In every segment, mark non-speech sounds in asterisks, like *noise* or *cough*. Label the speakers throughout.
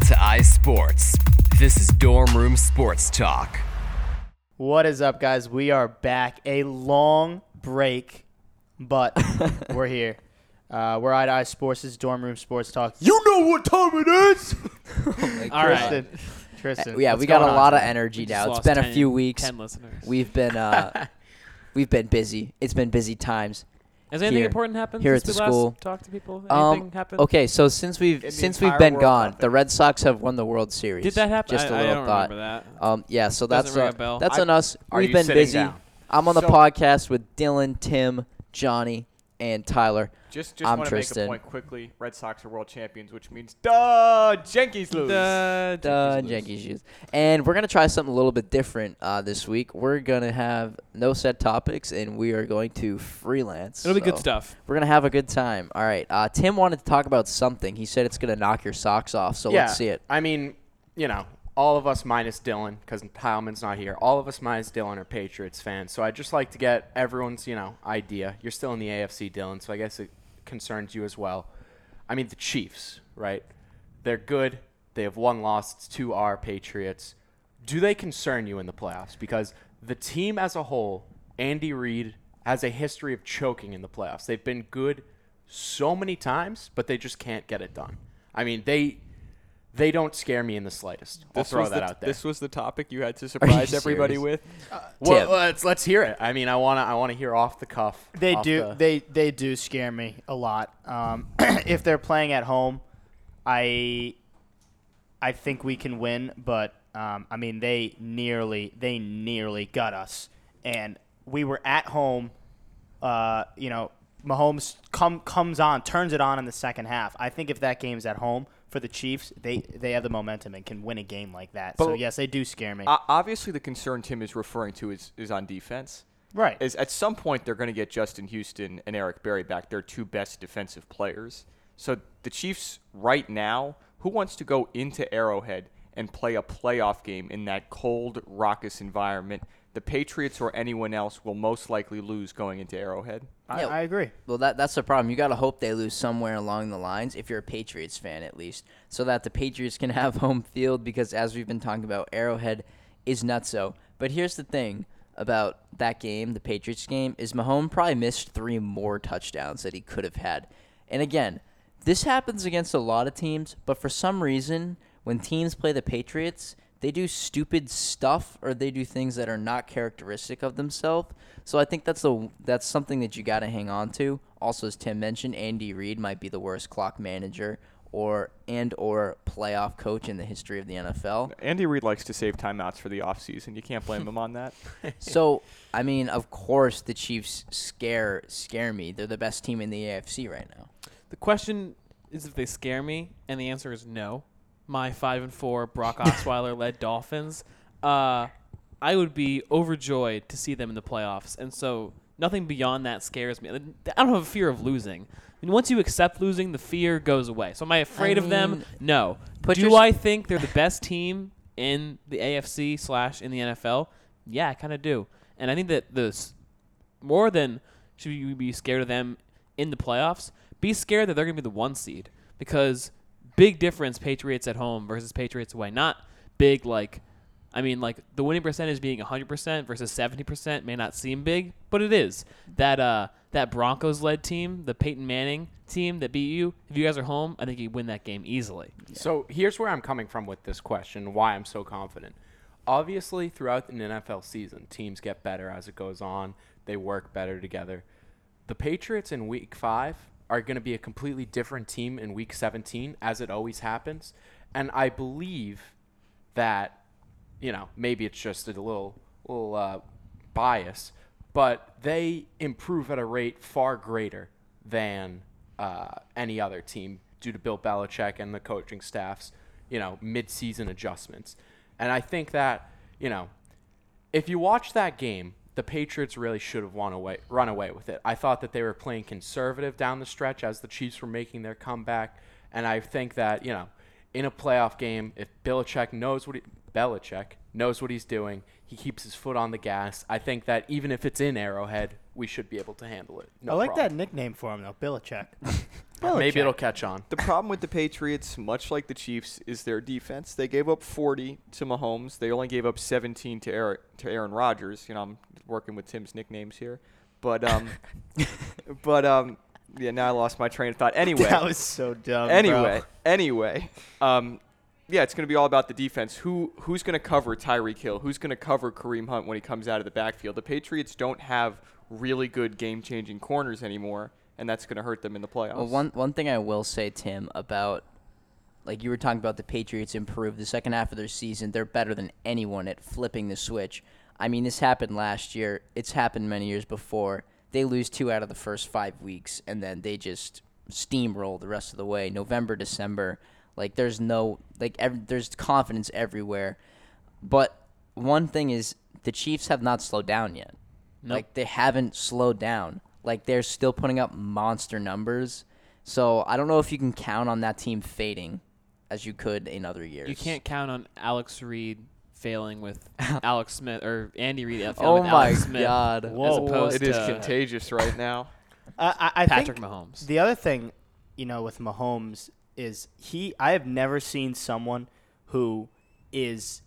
Speaker 1: Eye to Eye Sports. This is Dorm Room Sports Talk.
Speaker 2: What is up, guys? We are back. A long break, but *laughs* we're here. Uh, we're Eye to Eye Sports. This is Dorm Room Sports Talk. You know what time it is. *laughs*
Speaker 3: All right.
Speaker 2: Tristan. Tristan.
Speaker 4: Yeah, we got a
Speaker 2: going on
Speaker 4: lot of energy now. It's been a few weeks.
Speaker 3: Ten listeners.
Speaker 4: We've been uh, *laughs* we've been busy. It's been busy times.
Speaker 3: Has anything
Speaker 4: here-
Speaker 3: important happened
Speaker 4: here
Speaker 3: since
Speaker 4: at the
Speaker 3: we
Speaker 4: school.
Speaker 3: last talked to people?
Speaker 4: Um,
Speaker 3: Anything happened?
Speaker 4: Okay, so since we've
Speaker 5: In
Speaker 4: since we've been gone,
Speaker 5: nothing.
Speaker 4: the Red Sox have won the World Series.
Speaker 3: Did that happen?
Speaker 4: Just a
Speaker 3: I,
Speaker 4: little
Speaker 3: I don't
Speaker 4: thought.
Speaker 3: that.
Speaker 4: Um, yeah, so
Speaker 3: Doesn't
Speaker 4: that's uh,
Speaker 3: a
Speaker 4: that's
Speaker 5: I-
Speaker 4: on us.
Speaker 5: Are
Speaker 4: We've
Speaker 5: you
Speaker 4: been busy.
Speaker 5: down?
Speaker 4: I'm on the
Speaker 5: So-
Speaker 4: podcast with Dylan, Tim, Johnny, and Tyler.
Speaker 5: Just just
Speaker 4: I'm
Speaker 5: want to make
Speaker 4: Tristan.
Speaker 5: a point quickly. Red Sox are world champions, which means duh, Yankees lose.
Speaker 3: Duh,
Speaker 4: Done,
Speaker 3: Yankees lose.
Speaker 4: Shoes. And we're gonna try something a little bit different uh, this week. We're gonna have no set topics, and we are going to freelance.
Speaker 3: It'll be good stuff.
Speaker 4: We're gonna have a good time. All right. Uh, Tim wanted to talk about something. He said it's gonna knock your socks off. So
Speaker 6: yeah,
Speaker 4: let's see it.
Speaker 6: I mean, you know, all of us minus Dylan, because Heilman's not here. All of us minus Dylan are Patriots fans. So I'd just like to get everyone's, you know, idea. You're still in the AFC, Dylan, so I guess it concerns you as well. I mean, the Chiefs, right? They're good. They have one loss to our Patriots. Do they concern you in the playoffs? Because the team as a whole, Andy Reid, has a history of choking in the playoffs. They've been good so many times, but they just can't get it done. I mean, they they don't scare me in the slightest. I'll
Speaker 5: This
Speaker 6: throw
Speaker 5: was
Speaker 6: that
Speaker 5: the,
Speaker 6: out there.
Speaker 5: This was the topic you had to *laughs* surprise everybody
Speaker 4: serious?
Speaker 5: with.
Speaker 6: well, let's let's hear it. I mean, I wanna I wanna hear off the cuff.
Speaker 2: They do.
Speaker 6: the-
Speaker 2: They they do scare me a lot. Um, *clears throat* if they're playing at home, I I think we can win. But um, I mean, they nearly they nearly got us, and we were at home. Uh, you know, Mahomes come comes on, turns it on in the second half. I think if that game's at home for the Chiefs, they they have the momentum and can win a game like that. so yes, they do scare me.
Speaker 5: Obviously, the concern Tim is referring to is, is on defense.
Speaker 2: right.
Speaker 5: Is at some point they're going to get Justin Houston and Eric Berry back. Their two best defensive players. So the Chiefs right now, who wants to go into Arrowhead and play a playoff game in that cold, raucous environment? The Patriots or anyone else will most likely lose going into Arrowhead.
Speaker 2: I,
Speaker 4: Yeah.
Speaker 2: I agree.
Speaker 4: Well, that that's the problem. You gotta hope they lose somewhere along the lines, if you're a Patriots fan at least, so that the Patriots can *laughs* have home field. Because as we've been talking about, Arrowhead is nutso. But here's the thing about that game, the Patriots game, is Mahomes probably missed three more touchdowns that he could have had. And again, this happens against a lot of teams, but for some reason, when teams play the Patriots, they do stupid stuff or they do things that are not characteristic of themselves. So I think that's the that's something that you got to hang on to. Also, as Tim mentioned, Andy Reid might be the worst clock manager or and or playoff coach in the history of the NFL.
Speaker 5: Andy Reid likes to save timeouts for the offseason. You can't blame him on that. *laughs*
Speaker 4: so I mean, of course, the Chiefs scare scare me. They're the best team in the AFC right now.
Speaker 3: The question is if they scare me, and the answer is no. My five and four Brock *laughs* Osweiler led Dolphins, uh, I would be overjoyed to see them in the playoffs, and so nothing beyond that scares me. I don't have a fear of losing. I mean, once you accept losing, the fear goes away. So am I afraid of them? No. Do I think they're the best team in the AFC slash in the NFL? Yeah, I kind of do, and I think that the s- more than should you be scared of them in the playoffs, be scared that they're going to be the one seed because big difference Patriots at home versus Patriots away. Not big like I mean like the winning percentage being 100% versus 70% may not seem big, but it is. That uh that Broncos led team, the Peyton Manning team that beat you, if you guys are home, I think you win that game easily.
Speaker 6: So here's where I'm coming from with this question, why I'm so confident. Obviously, throughout an NFL season, teams get better as it goes on. They work better together. The Patriots in week five are going to be a completely different team in week 17, as it always happens. And I believe that, you know, maybe it's just a little, little uh, bias, but they improve at a rate far greater than uh, any other team due to Bill Belichick and the coaching staff's, you know, mid-season adjustments. And I think that, you know, if you watch that game, the Patriots really should have won away, run away with it. I thought that they were playing conservative down the stretch as the Chiefs were making their comeback, and I think that you know, in a playoff game, if Belichick knows what he, Belichick knows what he's doing, he keeps his foot on the gas. I think that even if it's in Arrowhead, we should be able to handle it. No
Speaker 2: I like that nickname for him though, Belichick. *laughs*
Speaker 6: Maybe
Speaker 2: Belichick.
Speaker 6: it'll catch on.
Speaker 5: The problem with the Patriots, much like the Chiefs, is their defense. They gave up 40 to Mahomes. They only gave up 17 to Aaron, to Aaron Rodgers. You know, I'm working with Tim's nicknames here, but um, *laughs* but um, yeah. Now I lost my train of thought. *laughs* Anyway,
Speaker 2: That was so dumb. bro.
Speaker 5: anyway, anyway, um, yeah, it's going to be all about the defense. Who who's going to cover Tyreek Hill? Who's going to cover Kareem Hunt when he comes out of the backfield? The Patriots don't have really good game-changing corners anymore, and that's going to hurt them in the playoffs.
Speaker 4: Well, one one thing I will say, Tim, about like you were talking about the Patriots improved the second half of their season. They're better than anyone at flipping the switch. I mean, this happened last year. It's happened many years before. They lose two out of the first five weeks, and then they just steamroll the rest of the way. November, December, like there's no like ev- there's confidence everywhere. But one thing is the Chiefs have not slowed down yet.
Speaker 3: Nope.
Speaker 4: Like they haven't slowed down. Like they're still putting up monster numbers. So I don't know if you can count on that team fading as you could in other years.
Speaker 3: You can't count on Alex Reed failing with *laughs* oh Alex Smith or Andy Reid failing
Speaker 4: Oh
Speaker 3: with
Speaker 4: my
Speaker 3: Alex Smith
Speaker 4: God.
Speaker 3: as
Speaker 2: Whoa,
Speaker 3: opposed
Speaker 5: it is
Speaker 3: to
Speaker 5: contagious right now. *laughs*
Speaker 2: I, I, I
Speaker 3: Patrick
Speaker 2: think
Speaker 3: Mahomes.
Speaker 2: The other thing, you know, with Mahomes is he. I have never seen someone who is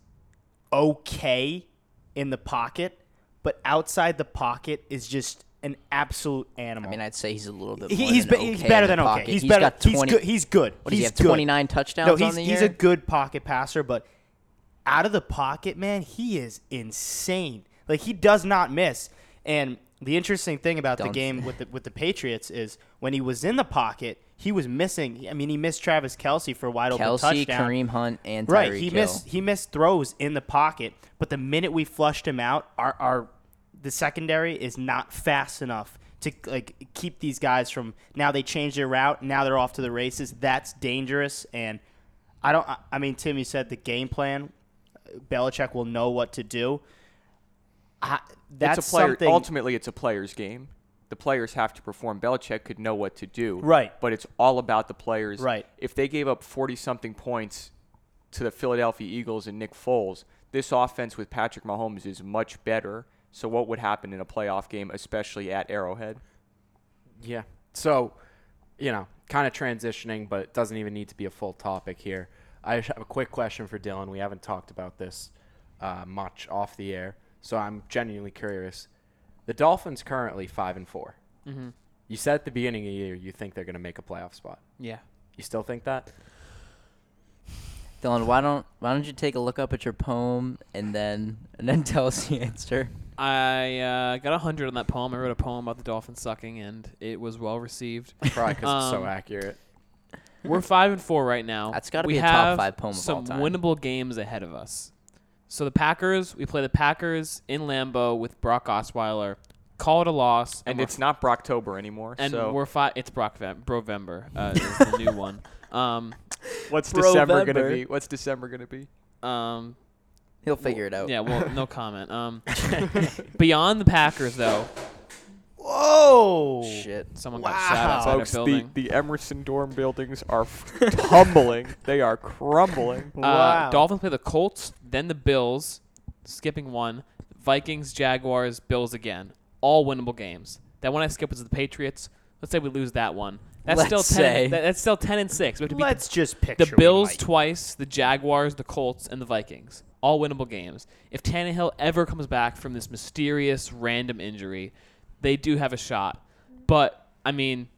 Speaker 2: okay in the pocket, but outside the pocket is just an absolute animal.
Speaker 4: I mean, I'd say he's a little bit.
Speaker 2: He-
Speaker 4: More
Speaker 2: he's
Speaker 4: than
Speaker 2: be- he's better
Speaker 4: the
Speaker 2: than okay. He's,
Speaker 4: He's
Speaker 2: better.
Speaker 4: got
Speaker 2: he's good. He's good.
Speaker 4: What
Speaker 2: he's
Speaker 4: he have? Twenty nine touchdowns
Speaker 2: No, he's
Speaker 4: the
Speaker 2: he's
Speaker 4: year.
Speaker 2: a good pocket passer, but out of the pocket, man, he is insane. Like he does not miss. And the interesting thing about the
Speaker 4: Don't-
Speaker 2: game with the with the Patriots is when he was in the pocket, he was missing. I mean, he missed Travis Kelce for a wide open
Speaker 4: Kelce,
Speaker 2: touchdown.
Speaker 4: Kareem Hunt, and
Speaker 2: Right, he
Speaker 4: Hill.
Speaker 2: missed he missed throws in the pocket, but the minute we flushed him out, our our the secondary is not fast enough to like keep these guys from. Now they changed their route. Now they're off to the races. That's dangerous. And I don't. I- I mean, Tim, you said the game plan. Belichick will know what to do. I, that's
Speaker 5: it's a player.
Speaker 2: something.
Speaker 5: Ultimately, it's a player's game. The players have to perform. Belichick could know what to do.
Speaker 2: Right.
Speaker 5: But it's all about the players.
Speaker 2: Right.
Speaker 5: If they gave up 40 something points to the Philadelphia Eagles and Nick Foles, this offense with Patrick Mahomes is much better. So what would happen in a playoff game, especially at Arrowhead?
Speaker 6: Yeah. So, you know, kind of transitioning, but it doesn't even need to be a full topic here. I just have a quick question for Dylan. We haven't talked about this uh, much off the air, so I'm genuinely curious. The Dolphins currently five and 4
Speaker 3: Mm-hmm.
Speaker 6: You said at the beginning of the year you think they're going to make a playoff spot.
Speaker 3: Yeah.
Speaker 6: You still think that?
Speaker 4: Dylan, why don't why don't you take a look up at your poem and then and then *laughs* tell us the answer?
Speaker 3: I uh, got a hundred on that poem. I wrote a poem about the Dolphins sucking, and it was well received. *laughs*
Speaker 6: Probably because it's so
Speaker 3: Um,
Speaker 6: accurate.
Speaker 3: We're five and four right now.
Speaker 4: That's gotta
Speaker 3: we
Speaker 4: be a top
Speaker 3: have
Speaker 4: five poem of
Speaker 3: Some
Speaker 4: all time.
Speaker 3: winnable games ahead of us. So the Packers, we play the Packers in Lambeau with Brock Osweiler. Call it a loss,
Speaker 5: And
Speaker 3: we're
Speaker 5: it's not Brocktober anymore.
Speaker 3: and
Speaker 5: so
Speaker 3: we're five. It's Brock Brovember uh, is the new *laughs* one. Um,
Speaker 5: what's December gonna be? What's December gonna be?
Speaker 3: um,
Speaker 4: He'll figure it out.
Speaker 3: yeah, well, no *laughs* comment. Um, *laughs* beyond the Packers, though,
Speaker 2: Whoa!
Speaker 4: Shit.
Speaker 3: someone got shot outside
Speaker 5: Folks,
Speaker 3: a
Speaker 5: the,
Speaker 3: building.
Speaker 5: the Emerson dorm buildings are f- *laughs* tumbling. They are crumbling.
Speaker 3: Uh,
Speaker 2: Wow.
Speaker 3: Dolphins play the Colts, then the Bills, skipping one. Vikings, Jaguars, Bills again. All winnable games. That one I skipped was the Patriots. Let's say we lose that one. That's
Speaker 4: Let's
Speaker 3: still ten.
Speaker 4: say.
Speaker 3: that- that's still ten and six. We have to beat
Speaker 2: Let's just
Speaker 3: the,
Speaker 2: picture
Speaker 3: the
Speaker 2: we
Speaker 3: Bills
Speaker 2: might.
Speaker 3: twice, the Jaguars, the Colts, and the Vikings. All winnable games. If Tannehill ever comes back from this mysterious random injury, they do have a shot. But I mean,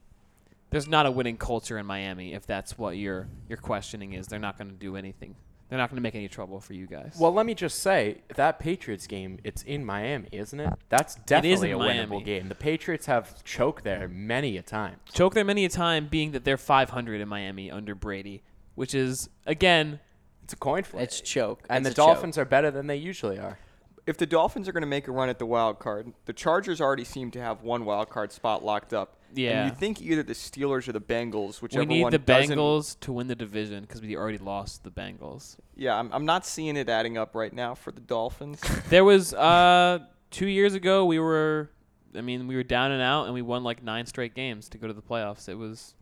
Speaker 3: there's not a winning culture in Miami. If that's what your your questioning is, they're not going to do anything. They're not going to make any trouble for you guys.
Speaker 6: Well, let me just say that Patriots game, it's in Miami, isn't it? That's definitely
Speaker 3: in
Speaker 6: a
Speaker 3: Miami.
Speaker 6: winnable game. The Patriots have choked there many a time.
Speaker 3: Choked there many a time, being that they're 500 in Miami under Brady, which is again
Speaker 6: It's a coin flip.
Speaker 4: It's choke.
Speaker 6: and the
Speaker 4: It's a choke.
Speaker 6: Dolphins are better than they usually are.
Speaker 5: If the Dolphins are going to make a run at the wild card, the Chargers already seem to have one wild card spot locked up.
Speaker 3: Yeah.
Speaker 5: And you think either the Steelers or the Bengals, whichever one.
Speaker 3: we need
Speaker 5: one
Speaker 3: the Bengals to win the division because we already lost the Bengals.
Speaker 5: Yeah, I'm, I'm not seeing it adding up right now for the Dolphins. *laughs*
Speaker 3: There was uh two years ago we were, I mean we were down and out and we won like nine straight games to go to the playoffs. It was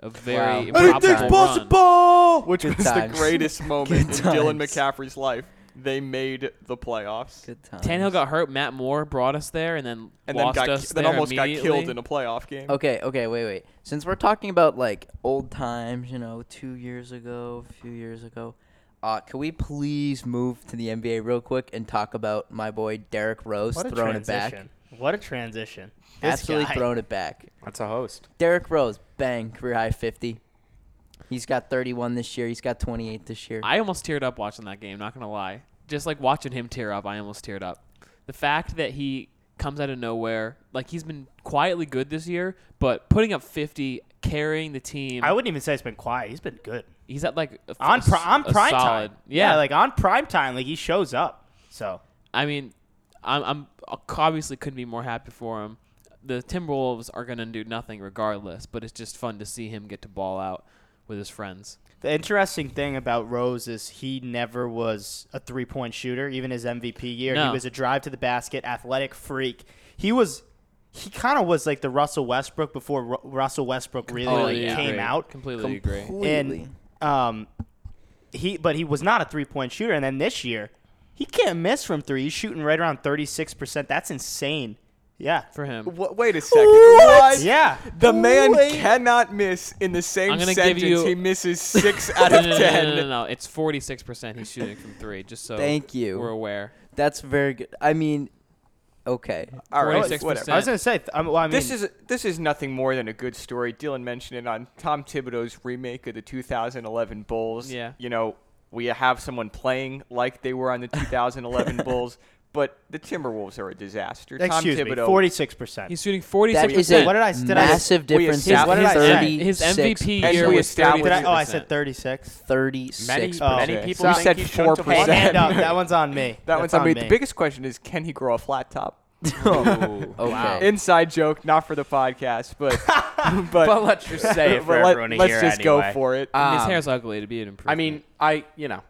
Speaker 3: a very
Speaker 4: Wow.
Speaker 3: improbable run.
Speaker 5: which *laughs*
Speaker 4: Good
Speaker 5: was
Speaker 4: times.
Speaker 5: the greatest moment in
Speaker 4: Good
Speaker 5: Dylan. McCaffrey's life. they made the playoffs
Speaker 4: Good times.
Speaker 3: Tannehill got hurt. Matt Moore brought us there, and then
Speaker 5: and then got
Speaker 3: us
Speaker 5: then almost got killed in a playoff game.
Speaker 4: Okay, okay, wait, wait. Since we're talking about like old times, you know, two years ago, a few years ago, uh, can we please move to the NBA real quick and talk about my boy Derrick Rose
Speaker 2: What a
Speaker 4: throwing it back?
Speaker 2: Transition. What a transition. This
Speaker 4: Absolutely
Speaker 2: guy.
Speaker 4: throwing it back.
Speaker 6: That's a host.
Speaker 4: Derrick Rose, bang, career high 50. He's got 31 this year. He's got 28 this year.
Speaker 3: I almost teared up watching that game. Not gonna lie, just like watching him tear up, I almost teared up. The fact that he comes out of nowhere, like he's been quietly good this year, but putting up 50, carrying the team.
Speaker 2: I wouldn't even say it's been quiet. He's been good.
Speaker 3: he's at like a,
Speaker 2: On,
Speaker 3: a
Speaker 2: pri- on
Speaker 3: a
Speaker 2: prime
Speaker 3: solid,
Speaker 2: time.
Speaker 3: Yeah,
Speaker 2: like on prime time, like he shows up. So
Speaker 3: I mean, I'm, I'm obviously couldn't be more happy for him. The Timberwolves are gonna do nothing regardless, but it's just fun to see him get to ball out with his friends.
Speaker 2: the interesting thing about Rose is he never was a three point shooter. Even his MVP year, he was a drive to the basket, athletic freak. He was. He kind of was like the Russell Westbrook before Ru- Russell Westbrook really like,
Speaker 3: Completely
Speaker 2: came
Speaker 3: agree.
Speaker 2: out.
Speaker 3: Completely agree.
Speaker 4: Completely.
Speaker 2: And um, he but he was not a three point shooter. And then this year, he can't miss from three. He's shooting right around thirty six percent. That's insane. Yeah.
Speaker 3: For him,
Speaker 5: Wha- wait a second. What?
Speaker 2: Yeah.
Speaker 5: The man
Speaker 4: Wait.
Speaker 5: cannot miss in the same
Speaker 3: I'm gonna give
Speaker 5: sentence.
Speaker 3: you-
Speaker 5: he misses *laughs* six out of
Speaker 3: no, no,
Speaker 5: ten.
Speaker 3: no, no, no, no. It's 46 percent he's shooting from three. Just so
Speaker 4: Thank you.
Speaker 3: we're aware.
Speaker 4: That's very good. I mean, okay.
Speaker 5: All right,
Speaker 3: 46%.
Speaker 5: whatever.
Speaker 2: I was gonna say. th- um, well, I mean,
Speaker 5: This is this is nothing more than a good story. Dylan mentioned it on Tom Thibodeau's remake of the 2011 Bulls.
Speaker 3: Yeah.
Speaker 5: You know, we have someone playing like they were on the 2011 *laughs* Bulls, but the Timberwolves are a disaster.
Speaker 2: excuse
Speaker 5: Tom
Speaker 2: me,
Speaker 5: Thibodeau.
Speaker 2: forty six percent.
Speaker 3: He's shooting 46
Speaker 4: That is
Speaker 3: percent.
Speaker 4: a
Speaker 2: What did I- did I-
Speaker 4: massive
Speaker 5: we
Speaker 4: difference.
Speaker 5: established-
Speaker 2: what did I say?
Speaker 3: His MVP
Speaker 5: And
Speaker 3: year was
Speaker 5: established-
Speaker 2: Did I, oh, I said thirty six.
Speaker 4: 36.
Speaker 2: Oh.
Speaker 6: Many
Speaker 5: Okay.
Speaker 6: people
Speaker 5: So you
Speaker 6: think
Speaker 5: said
Speaker 6: he shouldn't have
Speaker 5: 4%.
Speaker 6: won.
Speaker 2: Hey, hand up. That one's on me.
Speaker 5: That
Speaker 2: That's
Speaker 5: one's on me.
Speaker 2: me.
Speaker 5: The biggest question is, can he grow a flat top?
Speaker 6: Ooh.
Speaker 4: Okay.
Speaker 5: Inside joke, not for the podcast, but *laughs* *laughs* but,
Speaker 6: But let's just say it for *laughs*
Speaker 5: let,
Speaker 6: everyone to
Speaker 5: let's
Speaker 6: hear
Speaker 5: just go for it.
Speaker 3: And his
Speaker 6: Um,
Speaker 3: hair's ugly to be an improvement.
Speaker 6: I mean, I you know,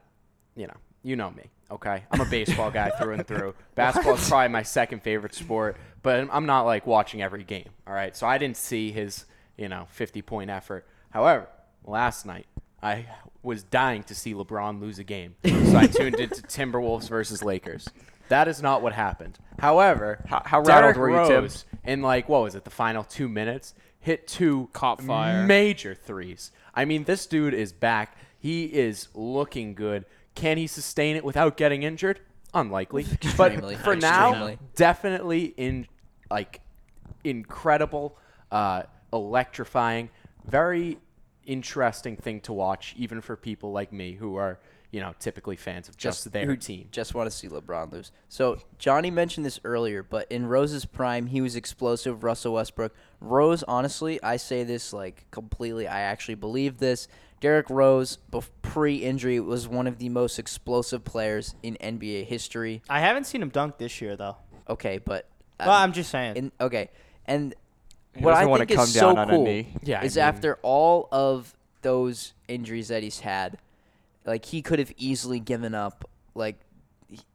Speaker 6: you know, you know me. Okay, I'm a baseball guy through and through. Basketball is probably my second favorite sport, but I'm not like watching every game. All right, so I didn't see his you know 50 point effort. However, last night I was dying to see LeBron lose a game, so I tuned into Timberwolves versus Lakers. That is not what happened. However,
Speaker 5: How- how
Speaker 6: Derrick
Speaker 5: rattled were you, Tim?
Speaker 6: Rose, in like what was it, the final two minutes, hit two
Speaker 3: Caught fire.
Speaker 6: major threes. I mean, this dude is back. He is looking good. Can he sustain it without getting injured? Unlikely. *laughs*
Speaker 4: Extremely.
Speaker 6: But for now,
Speaker 4: Extremely.
Speaker 6: definitely in like incredible, uh, electrifying, very interesting thing to watch, even for people like me who are you know typically fans of just, their
Speaker 4: who
Speaker 6: team.
Speaker 4: Just want to see LeBron lose. So Johnny mentioned this earlier, but in Rose's prime, he was explosive. Russell Westbrook. Rose, honestly, I say this like completely. I actually believe this. Derrick Rose, pre-injury, was one of the most explosive players in NBA history.
Speaker 2: I haven't seen him dunk this year though.
Speaker 4: Okay, but um,
Speaker 2: Well, I'm just saying.
Speaker 4: in, okay, and
Speaker 5: He
Speaker 4: what I
Speaker 5: doesn't wanna
Speaker 4: think
Speaker 5: come
Speaker 4: is
Speaker 5: down
Speaker 4: so
Speaker 5: on a
Speaker 4: cool
Speaker 5: knee.
Speaker 6: Yeah, I
Speaker 4: is
Speaker 6: mean-
Speaker 4: after all of those injuries that he's had, like he could have easily given up. Like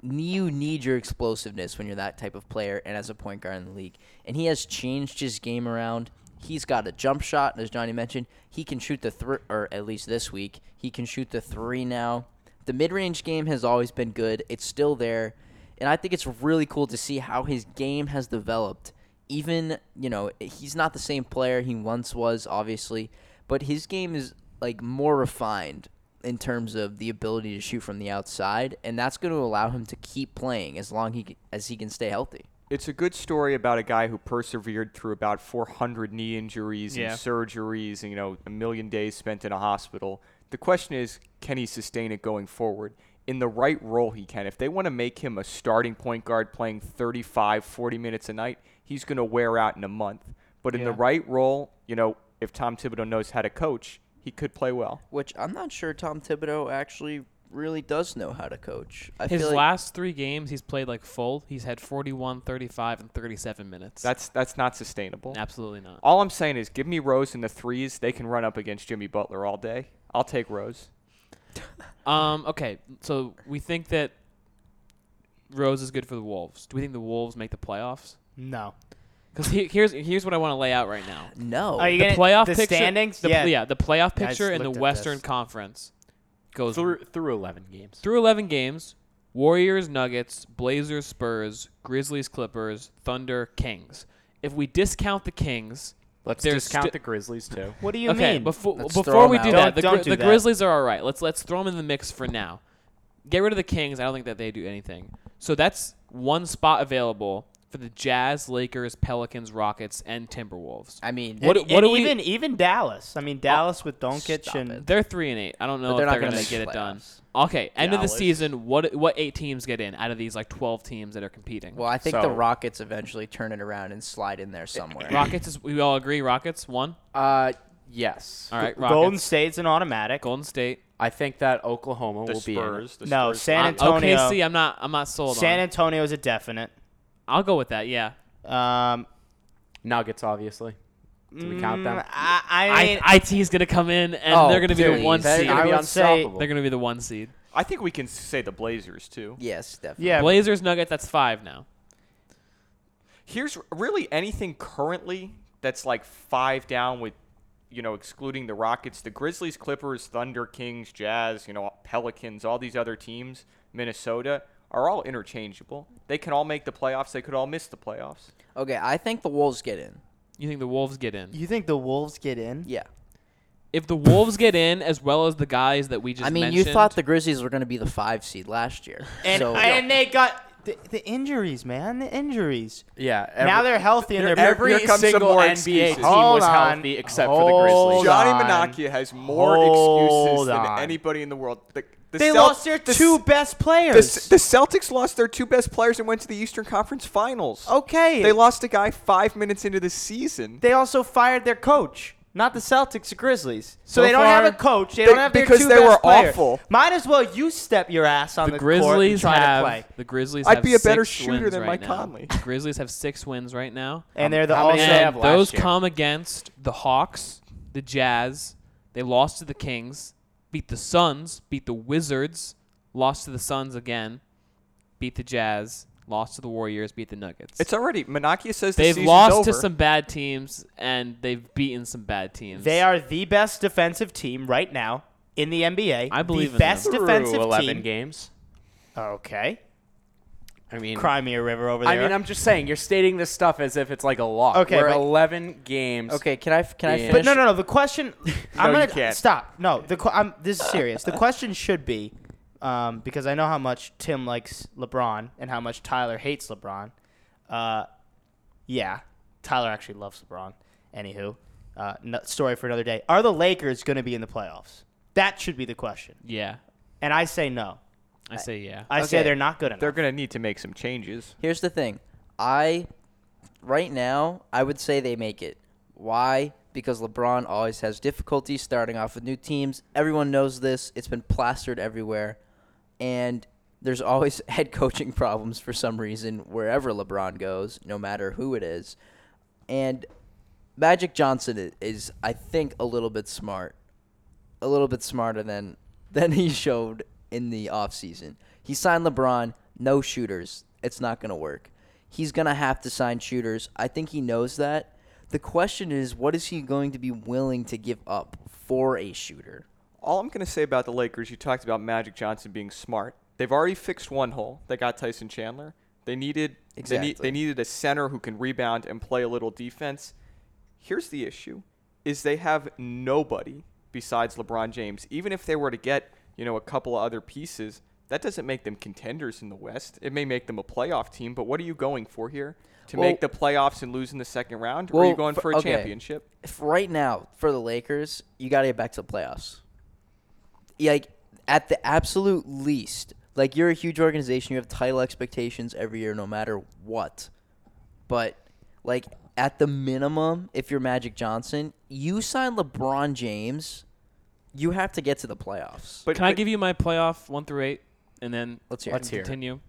Speaker 4: you need your explosiveness when you're that type of player and as a point guard in the league, and he has changed his game around. He's got a jump shot, as Johnny mentioned. He can shoot the three, or at least this week, he can shoot the three now. The mid-range game has always been good. It's still there, and I think it's really cool to see how his game has developed. Even you know he's not the same player he once was, obviously, but his game is like more refined in terms of the ability to shoot from the outside, and that's going to allow him to keep playing as long he, as he can stay healthy.
Speaker 5: it's a good story about a guy who persevered through about 400 knee injuries
Speaker 3: Yeah.
Speaker 5: and surgeries and you know a million days spent in a hospital. The question is, can he sustain it going forward? In the right role, he can. If they want to make him a starting point guard playing 35, 40 minutes a night, he's going to wear out in a month. But in the right role, you know, if Tom Thibodeau knows how to coach, he could play well.
Speaker 4: Which I'm not sure Tom Thibodeau actually really does know how to coach. I
Speaker 3: his
Speaker 4: feel like
Speaker 3: last three games, he's played like full. He's had 41, 35, and 37 minutes.
Speaker 5: That's that's not sustainable.
Speaker 3: absolutely not.
Speaker 5: All I'm saying is, give me Rose in the threes. They can run up against Jimmy Butler all day. I'll take Rose. *laughs*
Speaker 3: Um. Okay. So we think that Rose is good for the Wolves. Do we think the Wolves make the playoffs?
Speaker 2: no.
Speaker 3: Because he, here's here's what I want to lay out right now.
Speaker 4: no.
Speaker 2: Are you
Speaker 3: The
Speaker 2: gonna-
Speaker 3: playoff
Speaker 2: the
Speaker 3: picture,
Speaker 2: standings?
Speaker 3: The,
Speaker 2: Yeah.
Speaker 3: the playoff
Speaker 2: I just
Speaker 3: picture in the
Speaker 2: looked at
Speaker 3: Western
Speaker 2: this.
Speaker 3: Conference goes
Speaker 6: through through 11 games.
Speaker 3: through 11 games. Warriors, Nuggets, Blazers, Spurs, Grizzlies, Clippers, Thunder, Kings. If we discount the Kings,
Speaker 6: Let's
Speaker 3: There's
Speaker 6: discount
Speaker 3: sti-
Speaker 6: the Grizzlies too.
Speaker 2: What do you
Speaker 3: okay,
Speaker 2: mean?
Speaker 3: before
Speaker 4: Let's throw
Speaker 3: before
Speaker 4: 'em
Speaker 3: we
Speaker 4: out.
Speaker 3: do
Speaker 2: Don't-
Speaker 3: that, the,
Speaker 2: don't
Speaker 3: Gri-
Speaker 2: do
Speaker 3: the
Speaker 2: that.
Speaker 3: Grizzlies are all right. Let's let's throw them in the mix for now. Get rid of the Kings. I don't think that they do anything. So that's one spot available for the Jazz, Lakers, Pelicans, Rockets, and Timberwolves.
Speaker 4: I mean,
Speaker 3: What-
Speaker 2: And-
Speaker 3: what
Speaker 2: and
Speaker 3: do we-
Speaker 2: even even Dallas. I mean Dallas with Doncic
Speaker 4: Stop
Speaker 2: and
Speaker 4: it.
Speaker 3: They're three and eight. I don't know if
Speaker 4: they're
Speaker 3: they're,
Speaker 4: not gonna
Speaker 3: gonna get it done.
Speaker 4: playoffs.
Speaker 3: Okay, end of the season. What what eight teams get in out of these like twelve teams that are competing?
Speaker 4: well, I think the Rockets eventually turn it around and slide in there somewhere.
Speaker 3: Rockets is we all agree. Rockets one.
Speaker 6: Uh, yes.
Speaker 3: All right, Rockets.
Speaker 2: Golden State's an automatic.
Speaker 3: Golden State.
Speaker 6: I think that Oklahoma
Speaker 5: The
Speaker 6: will be in.
Speaker 5: The
Speaker 2: No,
Speaker 5: Spurs.
Speaker 2: San
Speaker 3: Uh,
Speaker 2: Antonio.
Speaker 3: OKC. I'm not. I'm not sold
Speaker 2: San
Speaker 3: on.
Speaker 2: Antonio is a definite.
Speaker 3: I'll go with that. Yeah.
Speaker 2: Um,
Speaker 6: Nuggets, obviously. Do we count them?
Speaker 2: mm, I, I mean,
Speaker 3: I, IT is gonna come in and
Speaker 4: Oh,
Speaker 3: they're gonna be the one
Speaker 4: they're
Speaker 3: seed.
Speaker 6: gonna
Speaker 2: I
Speaker 6: be
Speaker 2: would say-
Speaker 6: unstoppable.
Speaker 3: They're gonna be the one seed.
Speaker 5: I think we can say the Blazers too.
Speaker 4: yes, definitely.
Speaker 2: yeah.
Speaker 3: Blazers, Nuggets. That's five now.
Speaker 5: Here's really anything currently that's like five down with, you know, excluding the Rockets, the Grizzlies, Clippers, Thunder, Kings, Jazz, you know, Pelicans, all these other teams, Minnesota, are all interchangeable. They can all make the playoffs. They could all miss the playoffs.
Speaker 4: Okay, I think the Wolves get in.
Speaker 3: You think the Wolves get in?
Speaker 2: You think the Wolves get in?
Speaker 4: Yeah.
Speaker 3: If the Wolves get in, as well as the guys that we just
Speaker 4: I mean,
Speaker 3: mentioned,
Speaker 4: you thought the Grizzlies were going to be the five seed last year.
Speaker 2: And
Speaker 4: so
Speaker 2: and they got the, the injuries, man. The injuries.
Speaker 6: Yeah.
Speaker 2: now
Speaker 6: every-
Speaker 2: they're healthy and they're
Speaker 6: every
Speaker 5: here comes some
Speaker 6: single
Speaker 5: more
Speaker 6: NBA
Speaker 5: excuses.
Speaker 6: team
Speaker 2: Hold
Speaker 6: was
Speaker 2: on.
Speaker 6: healthy except for the
Speaker 2: Hold
Speaker 6: Grizzlies.
Speaker 5: Johnny
Speaker 2: on.
Speaker 5: Manacchia has more
Speaker 2: Hold
Speaker 5: excuses than anybody in the world. The, the
Speaker 2: they
Speaker 5: Celt-
Speaker 2: lost their
Speaker 5: the
Speaker 2: two
Speaker 5: S-
Speaker 2: best players.
Speaker 5: S- the Celtics lost their two best players and went to the Eastern Conference Finals.
Speaker 2: okay.
Speaker 5: They lost a guy five minutes into the season.
Speaker 2: They also fired their coach. Not the Celtics, the Grizzlies. So,
Speaker 3: So
Speaker 2: they don't
Speaker 3: far-
Speaker 2: have a coach. They,
Speaker 5: They-
Speaker 2: don't have their
Speaker 5: because
Speaker 2: two
Speaker 5: they
Speaker 2: best
Speaker 5: were
Speaker 2: players.
Speaker 5: awful.
Speaker 2: Might as well you step your ass on
Speaker 3: the
Speaker 2: the, court and
Speaker 3: Grizzlies
Speaker 2: try
Speaker 3: have
Speaker 2: to play.
Speaker 3: the Grizzlies.
Speaker 5: I'd
Speaker 3: have
Speaker 5: be a better shooter than
Speaker 3: right
Speaker 5: Mike
Speaker 3: now.
Speaker 5: Conley.
Speaker 3: The Grizzlies have six wins right now.
Speaker 2: And um, they're the
Speaker 6: how many
Speaker 2: also
Speaker 6: they have last
Speaker 3: those
Speaker 6: year?
Speaker 3: come against the Hawks, the Jazz. They lost to the Kings, beat the Suns, beat the Wizards, lost to the Suns again, beat the Jazz, lost to the Warriors, beat the Nuggets.
Speaker 5: It's already Manacchia says the
Speaker 3: they've
Speaker 5: season's
Speaker 3: lost
Speaker 5: over.
Speaker 3: to some bad teams and they've beaten some bad teams.
Speaker 2: They are the best defensive team right now in the NBA.
Speaker 3: I believe
Speaker 2: the
Speaker 3: in them.
Speaker 2: best
Speaker 6: Through
Speaker 2: defensive
Speaker 6: 11
Speaker 2: team.
Speaker 6: games.
Speaker 2: Okay.
Speaker 6: I mean,
Speaker 2: Cry me a river over there.
Speaker 6: I mean, I'm just saying you're stating this stuff as if it's like a lock.
Speaker 2: Okay,
Speaker 6: We're
Speaker 2: but-
Speaker 6: 11 games.
Speaker 4: okay, can I can I
Speaker 6: Yeah.
Speaker 4: finish?
Speaker 2: But no, no, no. The question. *laughs* I'm
Speaker 5: you
Speaker 2: gonna
Speaker 5: can't.
Speaker 2: stop. No, the que- I'm, this is serious. The question should be, um, because I know how much Tim likes LeBron and how much Tyler hates LeBron. Uh, yeah, Tyler actually loves LeBron. Anywho, uh, no, story for another day. Are the Lakers going to be in the playoffs? That should be the question.
Speaker 3: yeah,
Speaker 2: And I say no.
Speaker 3: I say yeah.
Speaker 2: I say
Speaker 4: Okay.
Speaker 2: they're not good enough.
Speaker 5: They're going to need to make some changes.
Speaker 4: Here's the thing. I right now I would say they make it. Why? Because LeBron always has difficulty starting off with new teams. Everyone knows this. It's been plastered everywhere. And there's always *laughs* head coaching problems for some reason wherever LeBron goes, no matter who it is. And Magic Johnson i- is I think a little bit smart. A little bit smarter than *laughs* than he showed in the offseason. He signed LeBron, no shooters. It's not going to work. He's going to have to sign shooters. I think he knows that. The question is, what is he going to be willing to give up for a shooter?
Speaker 5: All I'm going to say about the Lakers, you talked about Magic Johnson being smart. They've already fixed one hole. They got Tyson Chandler. They needed they,
Speaker 4: Exactly.
Speaker 5: need, they needed a center who can rebound and play a little defense. Here's the issue: is they have nobody besides LeBron James. Even if they were to get you know a couple of other pieces, that doesn't make them contenders in the West. It may make them a playoff team, but what are you going for here? To
Speaker 4: Well-
Speaker 5: make the playoffs and lose in the second round, or are you going for a
Speaker 4: okay.
Speaker 5: championship?
Speaker 4: If right now for the Lakers, you got to get back to the playoffs. Like at the absolute least, like you're a huge organization, you have title expectations every year, no matter what. But like at the minimum, if you're Magic Johnson, you sign LeBron James, you have to get to the playoffs.
Speaker 5: But
Speaker 3: Can I give you my playoff one through eight, and then
Speaker 4: Let's hear it.
Speaker 6: Let's hear it.
Speaker 3: continue?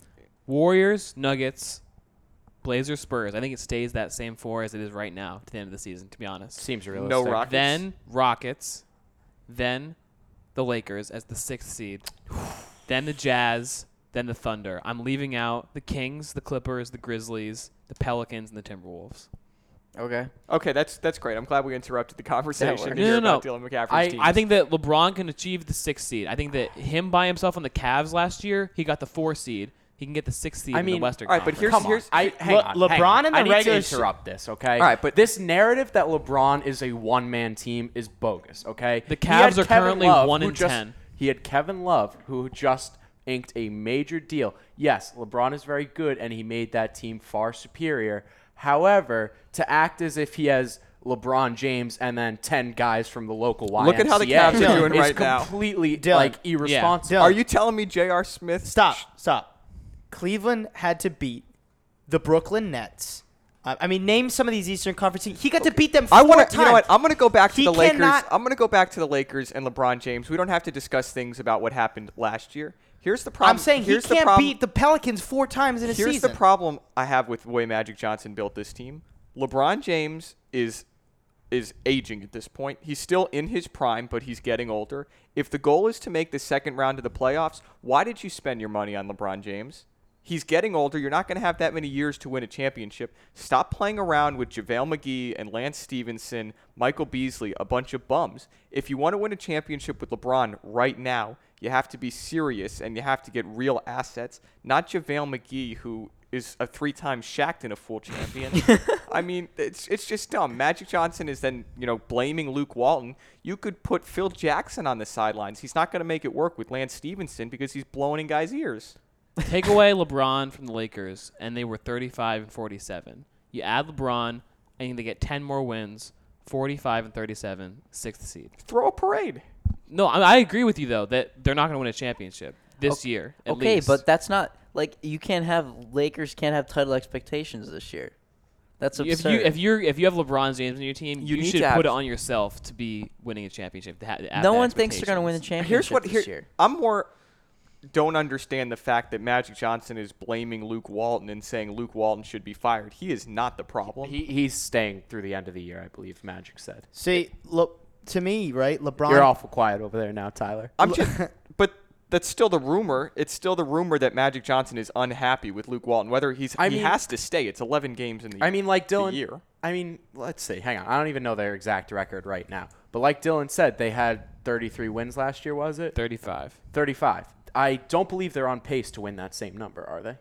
Speaker 3: Warriors, Nuggets, Blazers, Spurs. I think it stays that same four as it is right now to the end of the season. To be honest.
Speaker 6: Seems realistic.
Speaker 5: no Rockets?
Speaker 3: Then Rockets, then the Lakers as the sixth seed, *sighs* then the Jazz, then the Thunder. I'm leaving out the Kings, the Clippers, the Grizzlies, the Pelicans, and the Timberwolves.
Speaker 4: Okay.
Speaker 5: Okay, that's that's great. I'm glad we interrupted the *laughs* conversation
Speaker 4: works.
Speaker 5: to
Speaker 3: No,
Speaker 5: hear
Speaker 3: no,
Speaker 5: about
Speaker 3: no.
Speaker 5: Dylan McCaffrey's
Speaker 6: I-
Speaker 5: team.
Speaker 3: I think that LeBron can achieve the sixth seed. I think that him by himself on the Cavs last year, he got the four seed. He can get the sixth seed
Speaker 6: I
Speaker 3: in the
Speaker 6: mean-
Speaker 3: Western
Speaker 5: all right, but
Speaker 3: Conference.
Speaker 5: here's-
Speaker 6: Come on.
Speaker 5: here's-
Speaker 6: I, hang
Speaker 2: Le-
Speaker 6: on,
Speaker 2: LeBron
Speaker 6: hang on.
Speaker 2: in the
Speaker 6: I need
Speaker 2: regular
Speaker 6: to interrupt this, okay?
Speaker 5: All right, but-
Speaker 6: this narrative that LeBron is a one-man team is bogus, okay?
Speaker 3: The
Speaker 6: He
Speaker 3: Cavs are
Speaker 6: Kevin
Speaker 3: currently
Speaker 6: Love,
Speaker 3: 1 in
Speaker 6: just-
Speaker 3: 10.
Speaker 6: He had Kevin Love, who just inked a major deal. Yes, LeBron is very good, and he made that team far superior. However, to act as if he has LeBron James and then ten guys from the local YMCA
Speaker 5: Look at how the Cavs
Speaker 2: are doing
Speaker 6: is
Speaker 5: right now.
Speaker 6: completely
Speaker 2: Dylan.
Speaker 6: like irresponsible.
Speaker 2: Dylan.
Speaker 5: Are you telling me J.R. Smith?
Speaker 2: Stop, stop. Cleveland had to beat the Brooklyn Nets. Uh, I mean, name some of these Eastern Conference teams. He got to beat them four
Speaker 5: I want to.
Speaker 2: times.
Speaker 5: You know what? I'm going to go back to
Speaker 2: He
Speaker 5: the Lakers.
Speaker 2: cannot-
Speaker 5: I'm going to go back to the Lakers and LeBron James. We don't have to discuss things about what happened last year. Here's the problem.
Speaker 2: I'm saying he
Speaker 5: here's the
Speaker 2: can't
Speaker 5: problem-
Speaker 2: beat the Pelicans four times in a
Speaker 5: Here's
Speaker 2: season.
Speaker 5: Here's the problem I have with the way Magic Johnson built this team. LeBron James is is aging at this point. He's still in his prime, but he's getting older. If the goal is to make the second round of the playoffs, why did you spend your money on LeBron James? He's getting older. You're not going to have that many years to win a championship. Stop playing around with JaVale McGee and Lance Stephenson, Michael Beasley, a bunch of bums. If you want to win a championship with LeBron right now, you have to be serious and you have to get real assets, not JaVale McGee, who is a three-time Shaqtin' a Fool champion. *laughs* I mean, it's it's just dumb. Magic Johnson is then you know blaming Luke Walton. You could put Phil Jackson on the sidelines. He's not going to make it work with Lance Stephenson because he's blowing in guys' ears.
Speaker 3: Take away LeBron from the Lakers, and they were 35 and 47. You add LeBron, and they get 10 more wins, 45 and 37, sixth seed.
Speaker 5: Throw a parade.
Speaker 3: No, I, I agree with you though that they're not going to win a championship this year. At
Speaker 4: okay,
Speaker 3: least.
Speaker 4: but that's not like you can't have Lakers can't have title expectations this year. That's
Speaker 3: if
Speaker 4: absurd.
Speaker 3: you if you're if you have LeBron James on your team,
Speaker 5: You
Speaker 3: you,
Speaker 5: need
Speaker 3: should
Speaker 5: to have-
Speaker 3: put it on yourself to be winning a championship. To ha- to have
Speaker 4: no one thinks they're going to win the championship
Speaker 5: Here's what
Speaker 4: this
Speaker 5: here.
Speaker 4: year.
Speaker 5: I'm more don't understand the fact that Magic Johnson is blaming Luke Walton and saying Luke Walton should be fired. He is not the problem.
Speaker 6: He, he's staying through the end of the year, I believe. Magic said.
Speaker 2: See, look to me, right? LeBron.
Speaker 6: You're awful quiet over there now, Tyler.
Speaker 5: I'm just, *laughs* but that's still the rumor. It's still the rumor that Magic Johnson is unhappy with Luke Walton. Whether he's
Speaker 6: I
Speaker 5: he
Speaker 6: mean-
Speaker 5: has to stay. It's 11 games in the.
Speaker 6: I mean, like Dylan.
Speaker 5: year.
Speaker 6: I mean, let's see. Hang on. I don't even know their exact record right now. But like Dylan said, they had 33 wins last year. Was it
Speaker 3: 35.
Speaker 6: 35? I don't believe they're on pace to win that same number. Are they?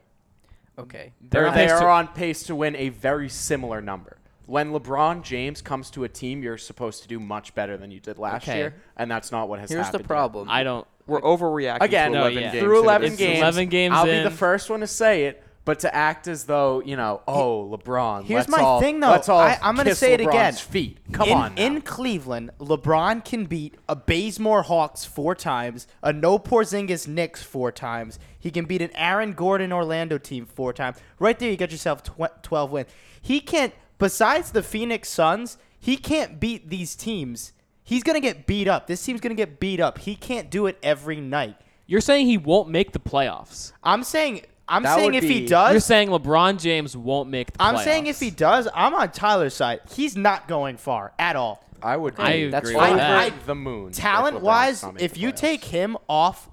Speaker 4: Okay.
Speaker 6: They're,
Speaker 3: They're
Speaker 6: they are
Speaker 3: to-
Speaker 6: on pace to win a very similar number. When LeBron James comes to a team, you're supposed to do much better than you did last
Speaker 3: Okay.
Speaker 6: year, and that's not what has happened.
Speaker 4: Here's the problem.
Speaker 3: I don't.
Speaker 5: We're overreacting
Speaker 6: Again,
Speaker 5: to
Speaker 3: no,
Speaker 5: 11
Speaker 3: yeah.
Speaker 5: games.
Speaker 6: through 11
Speaker 3: It's
Speaker 6: games,
Speaker 3: 11 games
Speaker 6: I'll be the first one to say it, but to act as though you know, oh, LeBron.
Speaker 2: Here's
Speaker 6: let's
Speaker 2: my
Speaker 6: all,
Speaker 2: thing, though.
Speaker 6: Let's all
Speaker 2: I- I'm gonna
Speaker 6: kiss
Speaker 2: say it
Speaker 6: LeBron's
Speaker 2: again.
Speaker 6: Feet. Come
Speaker 2: in,
Speaker 6: on. Now.
Speaker 2: In Cleveland, LeBron can beat a Bazemore Hawks four times, a No Porzingis Knicks four times. He can beat an Aaron Gordon Orlando team four times. Right there, you got yourself tw- 12 wins. He can't. Besides the Phoenix Suns, he can't beat these teams. He's gonna get beat up. This team's gonna get beat up. He can't do it every night.
Speaker 3: You're saying he won't make the playoffs.
Speaker 2: I'm saying. I'm
Speaker 6: That
Speaker 2: saying
Speaker 6: would
Speaker 2: if he
Speaker 6: be-
Speaker 2: does,
Speaker 3: You're saying LeBron James won't make the playoffs.
Speaker 2: I'm saying if he does, I'm on Tyler's side. He's not going far at all.
Speaker 6: I would.
Speaker 3: I
Speaker 6: be
Speaker 4: That's
Speaker 3: agree
Speaker 4: fine.
Speaker 3: with
Speaker 6: over
Speaker 3: that.
Speaker 2: I-
Speaker 6: the moon. if
Speaker 2: Talent
Speaker 6: LeBron's
Speaker 2: wise,
Speaker 6: not making
Speaker 2: if
Speaker 6: the
Speaker 2: you
Speaker 6: playoffs.
Speaker 2: take him off,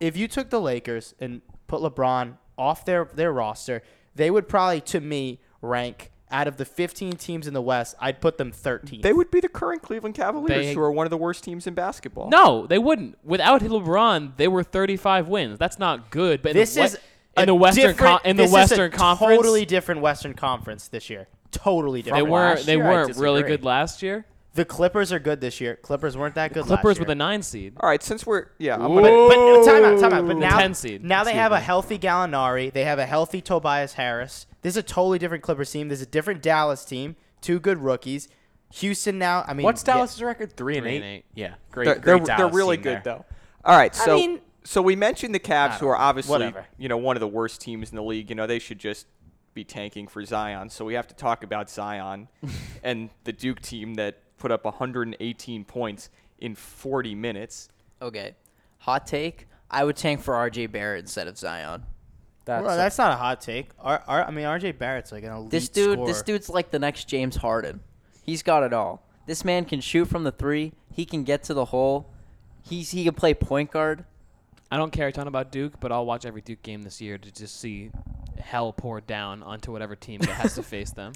Speaker 2: if you took the Lakers and put LeBron off their their roster, they would probably, to me, rank out of the 15 teams in the West. I'd put them 13.
Speaker 5: They would be the current Cleveland Cavaliers,
Speaker 3: They-
Speaker 5: who are one of the worst teams in basketball.
Speaker 3: No, they wouldn't. Without LeBron, they were 35 wins. That's not good. But in
Speaker 2: this
Speaker 3: the, we-
Speaker 2: is
Speaker 3: in
Speaker 2: a
Speaker 3: the Western
Speaker 2: different-
Speaker 3: con- in the
Speaker 2: this is a
Speaker 3: Western Conference.
Speaker 2: totally different Western Conference this year. Totally
Speaker 3: they
Speaker 2: different.
Speaker 3: weren't.
Speaker 6: last
Speaker 3: They
Speaker 6: year, I
Speaker 3: weren't really
Speaker 6: disagree.
Speaker 3: good last year.
Speaker 2: the Clippers are good this year. Clippers weren't that good.
Speaker 3: Clippers
Speaker 2: last year.
Speaker 3: with a nine seed.
Speaker 5: All right, since we're yeah, I'm
Speaker 2: But,
Speaker 5: gonna,
Speaker 2: but time out, time out. But
Speaker 3: Ooh.
Speaker 2: now,
Speaker 3: 10 seed.
Speaker 2: now they
Speaker 3: Excuse
Speaker 2: have a
Speaker 3: me.
Speaker 2: healthy Gallinari. They have a healthy Tobias Harris. This is a totally different Clippers team. This is a different Dallas team. Two good rookies. Houston now. I mean,
Speaker 6: What's
Speaker 2: yeah,
Speaker 6: Dallas' record? Three and
Speaker 3: Three
Speaker 6: eight.
Speaker 3: and eight.
Speaker 6: Yeah, great.
Speaker 5: they're,
Speaker 6: great
Speaker 5: they're, they're really
Speaker 6: team
Speaker 5: good
Speaker 6: there.
Speaker 5: though. All right, so
Speaker 2: mean-
Speaker 5: so we mentioned the Cavs, who are obviously
Speaker 2: whatever.
Speaker 5: you know one of the worst teams in the league. You know they should just be tanking for Zion. So we have to talk about Zion *laughs* and the Duke team that put up 118 points in 40 minutes.
Speaker 4: Okay. Hot take. I would tank for RJ Barrett instead of Zion.
Speaker 6: That's,
Speaker 2: Well, that's not a hot take. R, R, I mean, RJ Barrett's like an elite
Speaker 4: This dude,
Speaker 2: scorer.
Speaker 4: this dude's like the next James Harden. He's got it all. This man can shoot from the three. He can get to the hole. He's he can play point guard.
Speaker 3: I don't care a ton about Duke, but I'll watch every Duke game this year to just see hell pour down onto whatever team that has to *laughs* face them.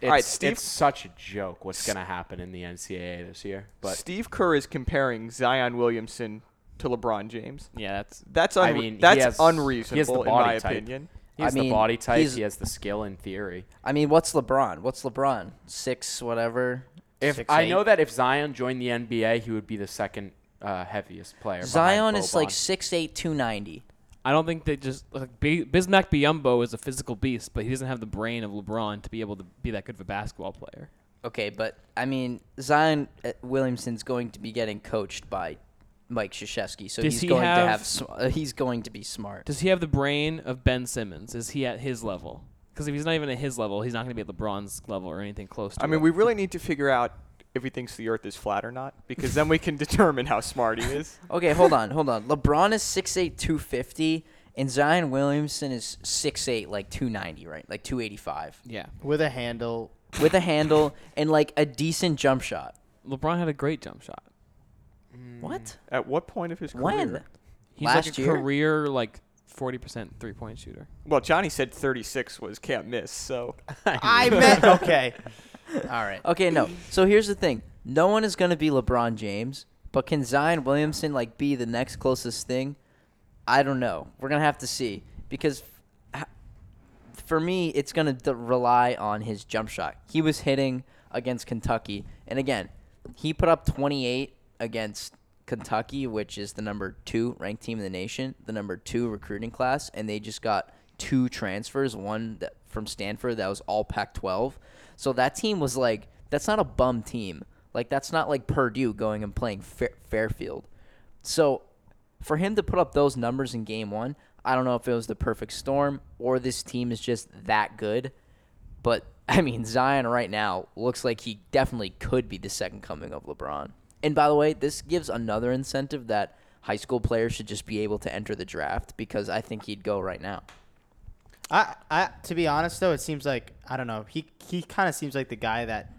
Speaker 6: It's,
Speaker 5: right, Steve-
Speaker 6: it's such a joke what's going to happen in the NCAA this year. But
Speaker 5: Steve Kerr is comparing Zion Williamson to LeBron James.
Speaker 3: Yeah, that's
Speaker 5: That's
Speaker 6: I
Speaker 5: unre-
Speaker 6: mean, he
Speaker 5: that's
Speaker 6: has- he has the
Speaker 5: unreasonable in my
Speaker 6: type.
Speaker 5: opinion.
Speaker 6: he has
Speaker 4: I mean,
Speaker 6: the body type. He has the skill in theory.
Speaker 4: I mean, what's LeBron? What's LeBron? Six, whatever.
Speaker 6: If
Speaker 2: Six,
Speaker 6: I know that if Zion joined the NBA, he would be the second uh, heaviest player.
Speaker 4: Zion is like
Speaker 6: Boban.
Speaker 4: 6'8", 290.
Speaker 3: I don't think they just like B- Bismack Biyombo is a physical beast, but he doesn't have the brain of LeBron to be able to be that good of a basketball player.
Speaker 4: Okay, but I mean, Zion uh, Williamson's going to be getting coached by Mike Krzyzewski, so
Speaker 3: Does
Speaker 4: he's
Speaker 3: he
Speaker 4: going to
Speaker 3: have-
Speaker 4: have. Sm- uh, he's going to be smart.
Speaker 3: Does he have the brain of Ben Simmons? Is he at his level? Because if he's not even at his level, he's not going to be at LeBron's level or anything close to
Speaker 5: I mean,
Speaker 3: it.
Speaker 5: we really need to figure out if he thinks the Earth is flat or not, because then we can *laughs* determine how smart he is. *laughs*
Speaker 4: Okay, hold on, hold on. LeBron is 6'8", 250, and Zion Williamson is 6'8", like 290, right? Like 285.
Speaker 3: yeah.
Speaker 2: with a handle.
Speaker 4: With a handle and like a decent jump shot.
Speaker 3: LeBron had a great jump shot.
Speaker 4: What?
Speaker 5: At what point of his career?
Speaker 4: When?
Speaker 3: He's like
Speaker 4: Last
Speaker 3: a
Speaker 4: year?
Speaker 3: career like 40% three-point shooter.
Speaker 5: Well, Johnny said 36 was can't miss, so *laughs*
Speaker 2: I *laughs* meant okay. All right.
Speaker 4: Okay, no. So here's the thing. No one is going to be LeBron James, but can Zion Williamson like be the next closest thing? I don't know. We're going to have to see because for me it's going to rely on his jump shot. He was hitting against Kentucky, and again, he put up 28 against Kentucky, which is the number 2 ranked team in the nation, the number 2 recruiting class, and they just got two transfers, one that, from Stanford that was all Pac-12. So that team was like that's not a bum team. Like that's not like Purdue going and playing Fair- Fairfield. So for him to put up those numbers in game 1, I don't know if it was the perfect storm or this team is just that good. But *laughs* I mean, Zion right now looks like he definitely could be the second coming of LeBron. And by the way, this gives another incentive that high school players should just be able to enter the draft because I think he'd go right now.
Speaker 2: I, I to be honest though, it seems like I don't know. He he kind of seems like the guy that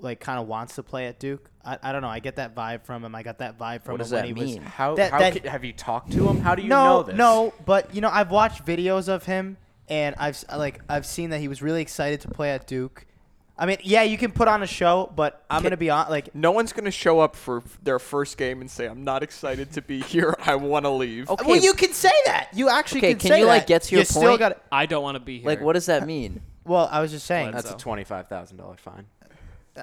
Speaker 2: like kind of wants to play at Duke. I, I don't know. I get that vibe from him. I got that vibe from
Speaker 4: What
Speaker 2: him
Speaker 4: does
Speaker 2: when
Speaker 4: that
Speaker 2: he
Speaker 4: mean?
Speaker 2: was.
Speaker 6: How,
Speaker 2: That-
Speaker 6: how
Speaker 2: that-
Speaker 6: ca- have you talked to him? How do you
Speaker 2: no,
Speaker 6: know this?
Speaker 2: no, but you know, I've watched videos of him, and I've like I've seen that he was really excited to play at Duke. I mean, yeah, you can put on a show, but I'm gonna be on like
Speaker 5: no one's going to show up for f- their first game and say, "I'm not excited to be *laughs* here. I want to leave."
Speaker 4: Okay,
Speaker 2: Well, you can say that. You actually
Speaker 4: Okay,
Speaker 2: can,
Speaker 4: can
Speaker 2: say
Speaker 4: you, like, get to
Speaker 2: you
Speaker 4: your
Speaker 2: still
Speaker 4: point?
Speaker 2: got.
Speaker 3: I don't want to be here.
Speaker 4: like what does that *laughs* mean?
Speaker 2: Well, I was just saying.
Speaker 6: That's
Speaker 3: So.
Speaker 6: a twenty-five thousand dollar fine.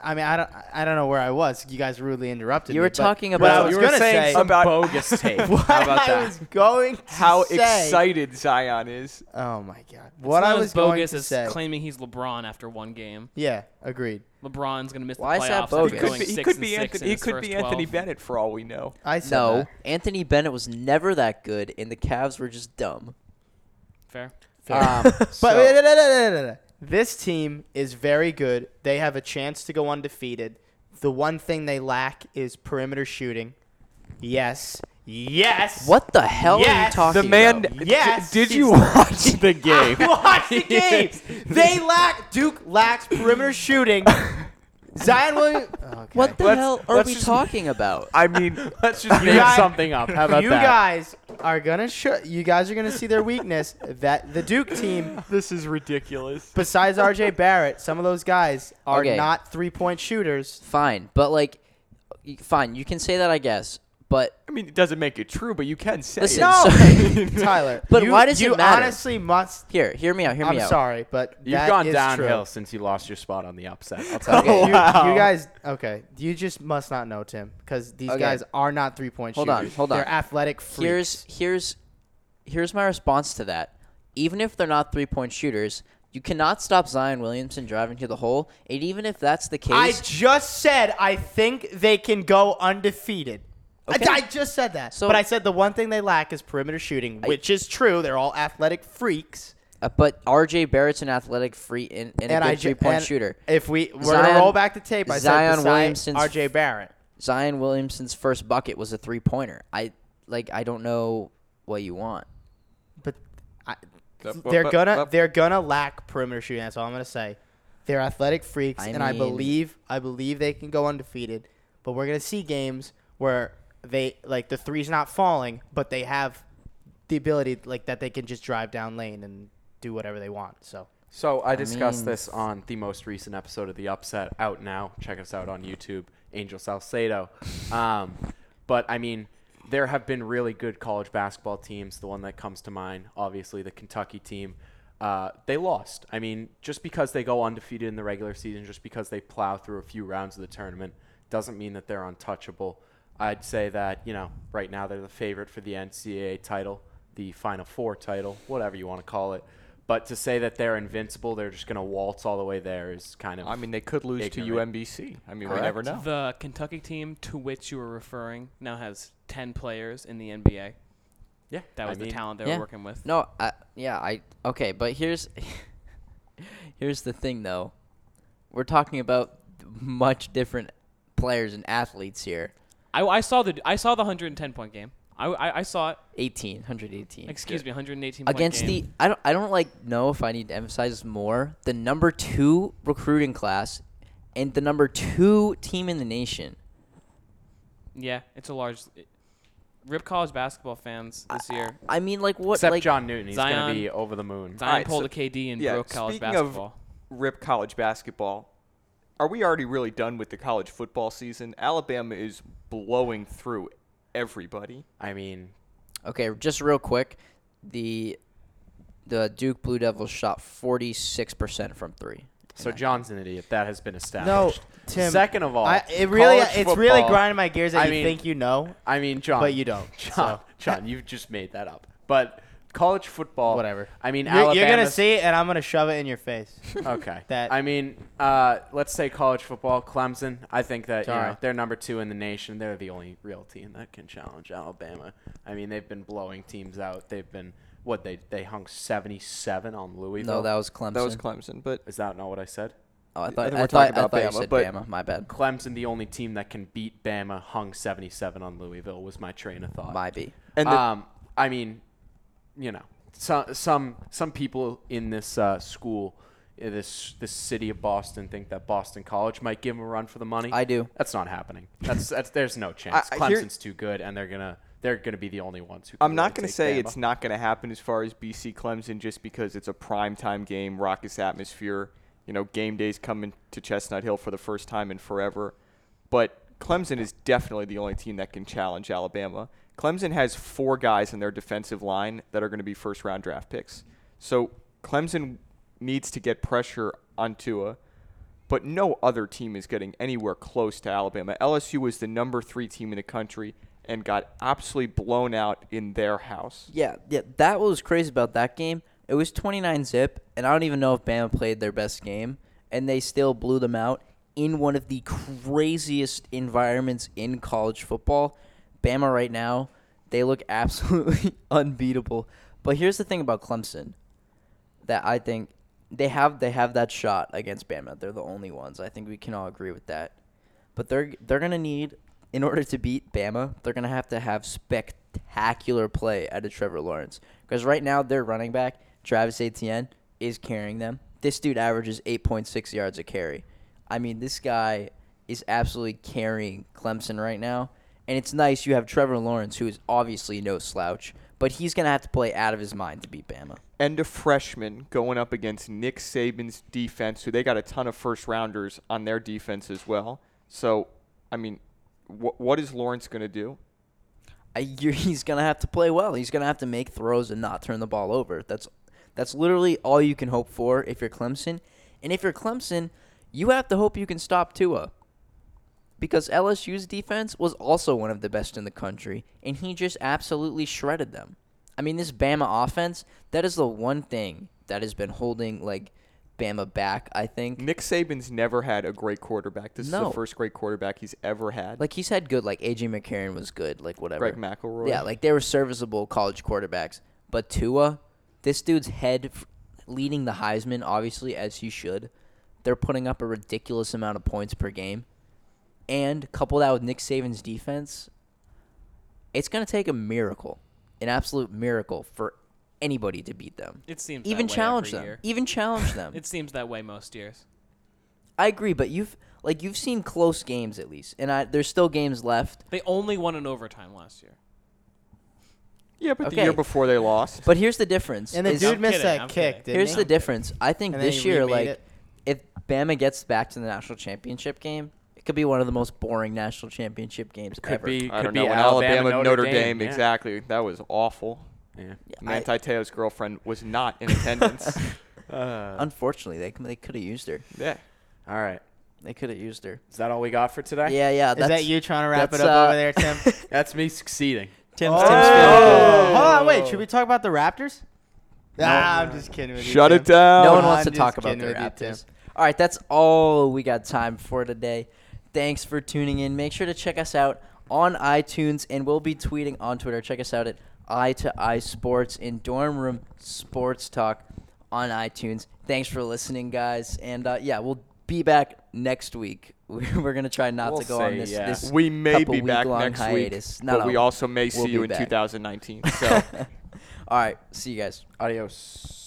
Speaker 2: I mean, I don't, I don't know where I was. You guys rudely interrupted. Me.
Speaker 4: You were
Speaker 2: but
Speaker 4: talking
Speaker 2: what
Speaker 4: about-
Speaker 2: I was
Speaker 5: You were
Speaker 2: gonna
Speaker 5: saying
Speaker 2: say
Speaker 5: some- about-
Speaker 6: bogus *laughs* tape.
Speaker 2: what
Speaker 6: How about
Speaker 2: I
Speaker 6: that?
Speaker 2: was going to
Speaker 5: How
Speaker 2: say.
Speaker 5: excited Zion is.
Speaker 2: Oh my god! What I
Speaker 3: as
Speaker 2: was going
Speaker 3: bogus
Speaker 2: to
Speaker 3: as
Speaker 2: say.
Speaker 3: claiming he's LeBron after one game.
Speaker 2: yeah, agreed.
Speaker 3: LeBron's going to miss the
Speaker 4: Why is that
Speaker 3: playoffs
Speaker 4: bogus?
Speaker 3: after
Speaker 5: He could be, he
Speaker 3: six
Speaker 5: could
Speaker 3: and
Speaker 5: be
Speaker 3: six
Speaker 5: Anthony.
Speaker 3: in
Speaker 5: He
Speaker 3: his
Speaker 5: could
Speaker 3: first
Speaker 5: be Anthony
Speaker 3: 12.
Speaker 5: Bennett for all we know.
Speaker 2: I said
Speaker 4: No,
Speaker 2: that.
Speaker 4: Anthony Bennett was never that good, and the Cavs were just dumb.
Speaker 3: Fair.
Speaker 6: Um, *laughs*
Speaker 2: But
Speaker 6: so-
Speaker 2: this team is very good. They have a chance to go undefeated. The one thing they lack is perimeter shooting. Yes, yes.
Speaker 4: What the hell are you
Speaker 2: Yes.
Speaker 4: talking
Speaker 5: The man.
Speaker 4: about?
Speaker 5: d-
Speaker 2: Yes,
Speaker 5: did you watch the *laughs* game?
Speaker 2: Watch the *laughs* games. They lack. Duke lacks perimeter shooting. *laughs* Zion Williams. *laughs* Oh, okay.
Speaker 4: What the
Speaker 5: Let's-
Speaker 4: hell are
Speaker 5: let's
Speaker 4: we
Speaker 5: just-
Speaker 4: talking about?
Speaker 5: I mean, *laughs*
Speaker 6: let's just
Speaker 2: You
Speaker 6: make
Speaker 2: guys-
Speaker 6: something up. How about
Speaker 2: you
Speaker 6: that?
Speaker 2: guys are gonna show. You guys are gonna see their weakness. That the Duke team, *laughs*
Speaker 5: this is ridiculous.
Speaker 2: besides R.J. Barrett, some of those guys are
Speaker 4: Okay.
Speaker 2: not three-point shooters.
Speaker 4: Fine, but like, y- fine, you can say that, I guess. But
Speaker 5: I mean, it doesn't make it true, but you can say
Speaker 4: Listen,
Speaker 5: it. *laughs*
Speaker 2: No, Tyler. *laughs*
Speaker 4: But
Speaker 2: you-
Speaker 4: why does it
Speaker 2: you
Speaker 4: matter?
Speaker 2: honestly must.
Speaker 4: here, hear me out. Hear me
Speaker 2: I'm
Speaker 4: out.
Speaker 2: sorry, but
Speaker 6: You've
Speaker 2: that
Speaker 6: gone
Speaker 2: is
Speaker 6: downhill
Speaker 2: true.
Speaker 6: since you lost your spot on the upset. I'll tell
Speaker 4: Okay.
Speaker 6: you.
Speaker 2: You,
Speaker 5: Wow.
Speaker 2: you guys, okay. You just must not know Tim because these
Speaker 4: Okay.
Speaker 2: guys are not three-point
Speaker 4: Hold
Speaker 2: shooters.
Speaker 4: on, hold on.
Speaker 2: They're athletic freaks.
Speaker 4: Here's here's here's my response to that. Even if they're not three point shooters, you cannot stop Zion Williamson driving to the hole. And even if that's the case, I
Speaker 2: just said I think they can go undefeated. I-
Speaker 4: Okay.
Speaker 2: I, just said that.
Speaker 4: So-
Speaker 2: but I said the one thing they lack is perimeter shooting, which is true. They're all athletic freaks.
Speaker 4: uh, but R.J. Barrett's an athletic free and, and,
Speaker 2: and
Speaker 4: a
Speaker 2: I
Speaker 4: good
Speaker 2: ju-
Speaker 4: three point
Speaker 2: and
Speaker 4: shooter.
Speaker 2: If we we're
Speaker 4: Zion-
Speaker 2: gonna roll back the tape, I
Speaker 4: Zion
Speaker 2: said besides
Speaker 4: Williamson's
Speaker 2: R.J. Barrett.
Speaker 4: Zion Williamson's first bucket was a three pointer. I like I don't know what you want.
Speaker 2: But I, they're gonna they're gonna lack perimeter shooting. That's all I'm gonna say. They're athletic freaks,
Speaker 4: I
Speaker 2: and I believe I believe they can go undefeated. But we're gonna see games where they like the three's not falling, but they have the ability like that they can just drive down lane and do whatever they want. So
Speaker 6: So I discussed
Speaker 4: mean-
Speaker 6: this on the most recent episode of the Upset, out now. Check us out on YouTube, Angel Salcedo. Um, but I mean, there have been really good college basketball teams. The one that comes to mind, obviously, the Kentucky team. Uh, they lost. I mean, just because they go undefeated in the regular season, just because they plow through a few rounds of the tournament, doesn't mean that they're untouchable. I'd say that you know, right now they're the favorite for the NCAA title, the Final Four title, whatever you want to call it. But to say that they're invincible, they're just going to waltz all the way there is kind of.
Speaker 5: I mean, they could lose
Speaker 6: Ignorant.
Speaker 5: to UMBC. I mean, we never know.
Speaker 3: The Kentucky team to which you were referring now has 10 players in the NBA.
Speaker 6: yeah,
Speaker 3: That
Speaker 6: I
Speaker 3: was the talent they
Speaker 4: yeah.
Speaker 3: were working with.
Speaker 4: No, I, yeah, I okay, but here's *laughs* here's the thing though. We're talking about much different players and athletes here.
Speaker 3: I, I saw the I saw the 110 point game. I, I, I saw it.
Speaker 4: 18, 118.
Speaker 3: Excuse me, 118 point
Speaker 4: Against
Speaker 3: game.
Speaker 4: the I don't I don't like know if I need to emphasize more. The number 2 recruiting class and the number 2 team in the nation.
Speaker 3: yeah, it's a large. Rip college basketball fans this year.
Speaker 4: I mean like what
Speaker 6: Except
Speaker 4: like
Speaker 6: John Newton, he's going to be over the moon.
Speaker 3: Zion
Speaker 5: Alright,
Speaker 3: pulled
Speaker 5: so-
Speaker 3: a KD and
Speaker 5: yeah,
Speaker 3: broke college
Speaker 5: speaking of-
Speaker 3: basketball.
Speaker 5: Rip college basketball. Are we already really done with the college football season? Alabama is blowing through everybody.
Speaker 6: I mean,
Speaker 4: Okay, just real quick, the the Duke Blue Devils shot 46% from 3.
Speaker 6: so John's an idiot. That has been established.
Speaker 2: No,
Speaker 6: established.
Speaker 2: Tim.
Speaker 6: Second of all,
Speaker 2: I, it really,
Speaker 6: college
Speaker 2: it's really grinding my gears that
Speaker 6: I
Speaker 2: you
Speaker 6: mean-
Speaker 2: think you know,
Speaker 6: I mean, John.
Speaker 2: but you don't.
Speaker 6: John,
Speaker 2: so,
Speaker 6: John, you've just made that up. But college football,
Speaker 2: whatever.
Speaker 6: I mean,
Speaker 2: You're, you're gonna
Speaker 6: Alabama's-
Speaker 2: see it, and I'm gonna shove it in your face. *laughs*
Speaker 6: Okay. *laughs*
Speaker 2: That-
Speaker 6: I mean, uh, let's say college football, Clemson. I think that you know, they're number two in the nation. They're the only real team that can challenge Alabama. I mean, they've been blowing teams out. They've been what they they hung seventy seven on Louisville.
Speaker 4: No, that was Clemson.
Speaker 5: That was Clemson, but
Speaker 6: is that not what I said?
Speaker 4: Oh, I
Speaker 5: I
Speaker 4: thought
Speaker 5: think
Speaker 4: I,
Speaker 5: we're
Speaker 4: thought,
Speaker 5: talking
Speaker 4: I
Speaker 5: about
Speaker 4: thought you
Speaker 5: Bama,
Speaker 4: said
Speaker 5: but-
Speaker 4: Bama. My bad.
Speaker 6: Clemson, the only team that can beat Bama, hung seventy seven on Louisville. Was my train of thought.
Speaker 4: Might be.
Speaker 5: and the,
Speaker 6: um, I mean, you know, some some some people in this uh, school, in this this city of Boston, think that Boston College might give them a run for the money.
Speaker 4: I do.
Speaker 6: That's not happening. That's that's there's no *laughs* chance.
Speaker 5: I- I hear-
Speaker 6: Clemson's too good, and they're gonna they're gonna be the only ones who. Can
Speaker 5: I'm not
Speaker 6: going to
Speaker 5: say it's not going to happen as far as BC Clemson just because it's a prime time game, raucous atmosphere. You know, game days coming to Chestnut Hill for the first time in forever. But Clemson is definitely the only team that can challenge Alabama. Clemson has four guys in their defensive line that are going to be first round draft picks. So Clemson needs to get pressure on Tua, but no other team is getting anywhere close to Alabama. LSU was the number three team in the country and got absolutely blown out in their house.
Speaker 4: Yeah, yeah. That was crazy about that game. It was 29 zip, and I don't even know if Bama played their best game, and they still blew them out in one of the craziest environments in college football. Bama right now, they look *laughs* absolutely unbeatable. But here's the thing about Clemson that I think they have they have that shot against Bama. They're the only ones. I think we can all agree with that. But they're they're gonna need in order to beat Bama, they're gonna have to have spectacular play out of Trevor Lawrence. Because right now their running back, Travis Etienne, is carrying them. This dude averages eight point six yards a carry. I mean, this guy is absolutely carrying Clemson right now. And it's nice you have Trevor Lawrence, who is obviously no slouch, but he's gonna have to play out of his mind to beat Bama.
Speaker 5: And a freshman going up against Nick Saban's defense, who they got a ton of first rounders on their defense as well. So, I mean, wh- what is Lawrence going to do?
Speaker 4: I, he's gonna have to play well. He's gonna have to make throws and not turn the ball over. That's that's literally all you can hope for if you're Clemson. And if you're Clemson, you have to hope you can stop Tua. Because LSU's defense was also one of the best in the country, and he just absolutely shredded them. I mean, this Bama offense, that is the one thing that has been holding like Bama back, I think.
Speaker 5: Nick Saban's never had a great quarterback. This is the first great quarterback he's ever had.
Speaker 4: Like he's had good, like AJ McCarron was good, like whatever.
Speaker 5: Greg McElroy.
Speaker 4: Yeah, like they were serviceable college quarterbacks. But Tua, this dude's head leading the Heisman, obviously as he should. They're putting up a ridiculous amount of points per game, and couple that with Nick Saban's defense, it's gonna take a miracle, an absolute miracle for anybody to beat them.
Speaker 3: It seems that
Speaker 4: Even
Speaker 3: way
Speaker 4: challenge
Speaker 3: every
Speaker 4: them.
Speaker 3: year.
Speaker 4: Even challenge them. *laughs*
Speaker 3: It seems that way most years.
Speaker 4: I agree, but you've like you've seen close games at least, and I, there's still games left.
Speaker 3: They only won in overtime last year.
Speaker 5: Yeah, but the year before they lost.
Speaker 4: But here's the difference.
Speaker 2: And the
Speaker 4: is-
Speaker 2: dude
Speaker 3: I'm
Speaker 2: missed
Speaker 3: kidding,
Speaker 2: that
Speaker 3: I'm
Speaker 2: kick.
Speaker 3: kidding.
Speaker 2: Didn't
Speaker 4: here's
Speaker 2: he?
Speaker 4: the difference. I think
Speaker 2: And
Speaker 4: this year, like,
Speaker 2: it.
Speaker 4: if Bama gets back to the national championship game, it could be one of the most boring national championship games
Speaker 6: Could
Speaker 4: ever.
Speaker 6: be.
Speaker 5: I
Speaker 6: could
Speaker 5: don't
Speaker 6: be
Speaker 5: know. When
Speaker 6: Alabama,
Speaker 5: Alabama,
Speaker 6: Notre,
Speaker 5: Dame,
Speaker 6: Dame. yeah.
Speaker 5: exactly. That was awful.
Speaker 6: Yeah.
Speaker 5: Manti Te'o's girlfriend was not in attendance. *laughs*
Speaker 6: Uh,
Speaker 4: Unfortunately, they they could have used her.
Speaker 5: yeah.
Speaker 6: all right.
Speaker 4: They could have used her.
Speaker 6: Is that all we got for today?
Speaker 4: Yeah, yeah.
Speaker 2: Is that you trying to wrap it up
Speaker 4: uh,
Speaker 2: over there, Tim? *laughs*
Speaker 6: That's me succeeding.
Speaker 4: Tim's,
Speaker 2: oh,
Speaker 4: Tim's feeling
Speaker 2: hold on, wait. Should we talk about the Raptors? Ah, I'm just kidding with you.
Speaker 5: Shut
Speaker 2: Tim.
Speaker 5: it down.
Speaker 4: No one
Speaker 2: I'm
Speaker 4: wants to talk about the
Speaker 2: with you,
Speaker 4: Raptors. All right, that's all we got time for today. Thanks for tuning in. Make sure to check us out on iTunes, and we'll be tweeting on Twitter. Check us out at Eye to Eye Sports in Dorm Room Sports Talk on iTunes. Thanks for listening, guys, and uh, yeah, we'll be back next week. *laughs* We're gonna try not
Speaker 6: We'll
Speaker 4: to go on this.
Speaker 6: yeah.
Speaker 4: this
Speaker 5: We may
Speaker 4: couple
Speaker 5: be back
Speaker 4: week-long
Speaker 5: next
Speaker 4: hiatus.
Speaker 5: week,
Speaker 4: No,
Speaker 5: but we also may
Speaker 4: We'll
Speaker 5: see you in
Speaker 4: back.
Speaker 5: 2019. So. *laughs*
Speaker 4: All right, see you guys.
Speaker 6: Adios.